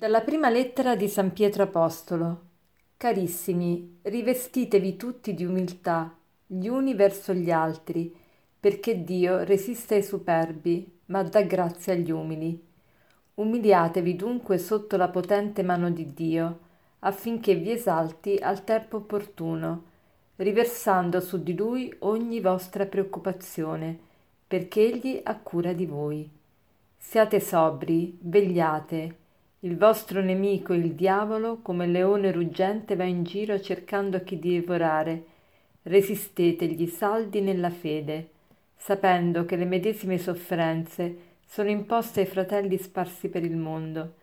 Dalla prima lettera di San Pietro Apostolo. Carissimi, rivestitevi tutti di umiltà, gli uni verso gli altri, perché Dio resiste ai superbi, ma dà grazia agli umili. Umiliatevi dunque sotto la potente mano di Dio, affinché vi esalti al tempo opportuno, riversando su di Lui ogni vostra preoccupazione, perché Egli ha cura di voi. Siate sobri, vegliate, il vostro nemico, il diavolo, come leone ruggente, va in giro cercando chi divorare. Resistetegli saldi nella fede, sapendo che le medesime sofferenze sono imposte ai fratelli sparsi per il mondo.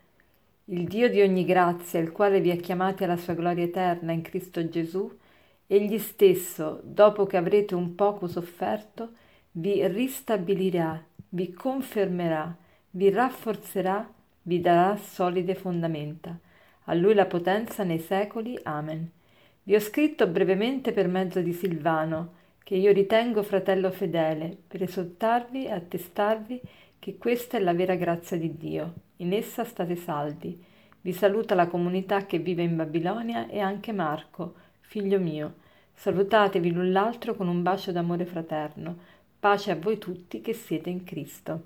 Il Dio di ogni grazia, il quale vi ha chiamati alla sua gloria eterna in Cristo Gesù, egli stesso, dopo che avrete un poco sofferto, vi ristabilirà, vi confermerà, vi rafforzerà vi darà solide fondamenta. A lui la potenza nei secoli. Amen. Vi ho scritto brevemente per mezzo di Silvano, che io ritengo fratello fedele, per esortarvi e attestarvi che questa è la vera grazia di Dio. In essa state saldi. Vi saluta la comunità che vive in Babilonia e anche Marco, figlio mio. Salutatevi l'un l'altro con un bacio d'amore fraterno. Pace a voi tutti che siete in Cristo.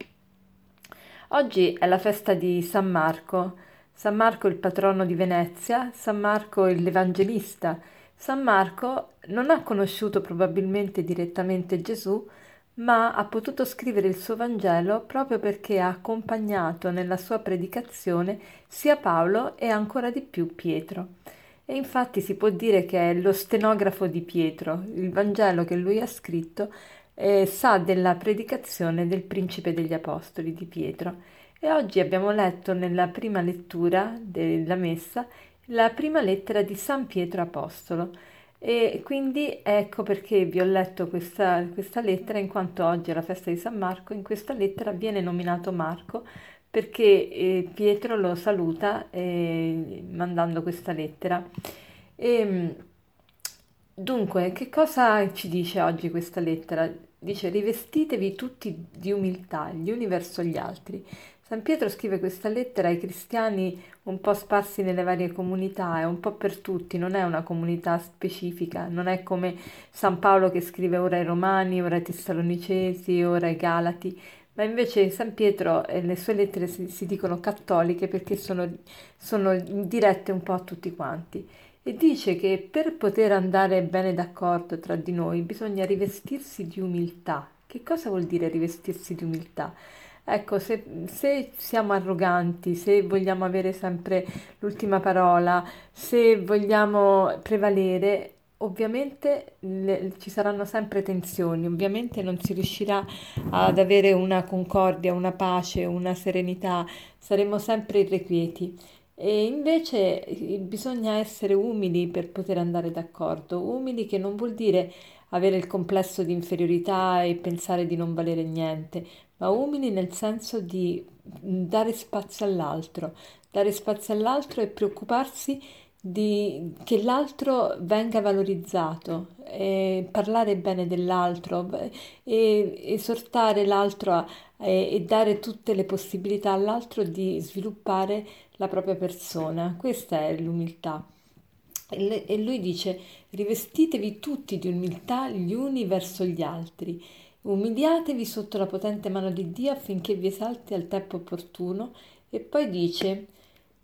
Oggi è la festa di San Marco. San Marco il patrono di Venezia, San Marco l'Evangelista. San Marco non ha conosciuto probabilmente direttamente Gesù, ma ha potuto scrivere il suo Vangelo proprio perché ha accompagnato nella sua predicazione sia Paolo e ancora di più Pietro. E infatti si può dire che è lo stenografo di Pietro, il Vangelo che lui ha scritto eh, sa della predicazione del principe degli apostoli di Pietro e oggi abbiamo letto nella prima lettura della messa la prima lettera di San Pietro Apostolo e quindi ecco perché vi ho letto questa, questa lettera in quanto oggi è la festa di San Marco, in questa lettera viene nominato Marco perché eh, Pietro lo saluta eh, mandando questa lettera. E, ehm, Dunque, che cosa ci dice oggi questa lettera? Dice rivestitevi tutti di umiltà, gli uni verso gli altri. San Pietro scrive questa lettera ai cristiani un po' sparsi nelle varie comunità, è un po' per tutti, non è una comunità specifica, non è come San Paolo che scrive ora ai Romani, ora ai Tessalonicesi, ora ai Galati, ma invece San Pietro e le sue lettere si, si dicono cattoliche perché sono, sono dirette un po' a tutti quanti e dice che per poter andare bene d'accordo tra di noi bisogna rivestirsi di umiltà. Che cosa vuol dire rivestirsi di umiltà? Ecco, se, se, siamo arroganti, se vogliamo avere sempre l'ultima parola, se vogliamo prevalere, ovviamente le, ci saranno sempre tensioni, ovviamente non si riuscirà ad avere una concordia, una pace, una serenità, saremo sempre irrequieti. E invece bisogna essere umili per poter andare d'accordo, umili che non vuol dire avere il complesso di inferiorità e pensare di non valere niente, ma umili nel senso di dare spazio all'altro, dare spazio all'altro e preoccuparsi di, che l'altro venga valorizzato, eh, parlare bene dell'altro, e esortare l'altro a, e, e dare tutte le possibilità all'altro di sviluppare la propria persona. Questa è l'umiltà. E lui dice, rivestitevi tutti di umiltà gli uni verso gli altri, umiliatevi sotto la potente mano di Dio affinché vi esalti al tempo opportuno. E poi dice,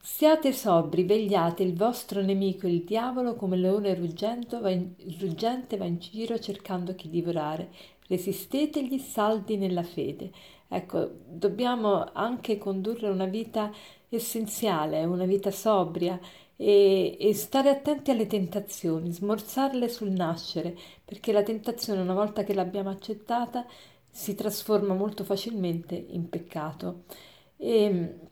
Siate sobri, vegliate, il vostro nemico, il diavolo, come leone ruggente va in, giro cercando chi divorare. Resistetegli saldi nella fede. Ecco, dobbiamo anche condurre una vita essenziale, una vita sobria e, e, stare attenti alle tentazioni, smorzarle sul nascere, perché la tentazione una volta che l'abbiamo accettata si trasforma molto facilmente in peccato. E,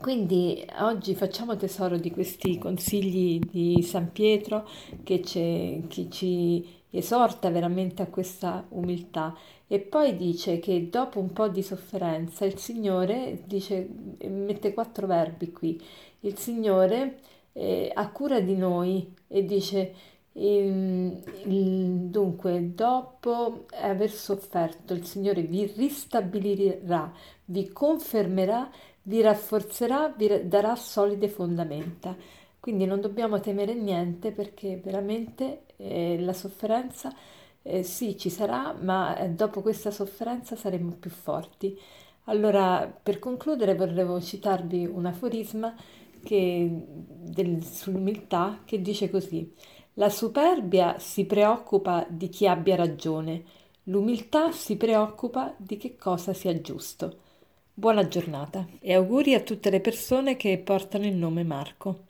quindi oggi facciamo tesoro di questi consigli di San Pietro che, che ci esorta veramente a questa umiltà. E poi dice che dopo un po' di sofferenza il Signore dice, mette quattro verbi qui, il Signore eh, ha cura di noi e dice il, il, dunque dopo aver sofferto il Signore vi ristabilirà, vi confermerà vi rafforzerà, vi darà solide fondamenta. Quindi non dobbiamo temere niente perché veramente eh, la sofferenza eh, sì ci sarà, ma eh, dopo questa sofferenza saremo più forti. Allora, per concludere, vorrei citarvi un aforisma che, del, sull'umiltà che dice così: La superbia si preoccupa di chi abbia ragione, l'umiltà si preoccupa di che cosa sia giusto. Buona giornata e auguri a tutte le persone che portano il nome Marco.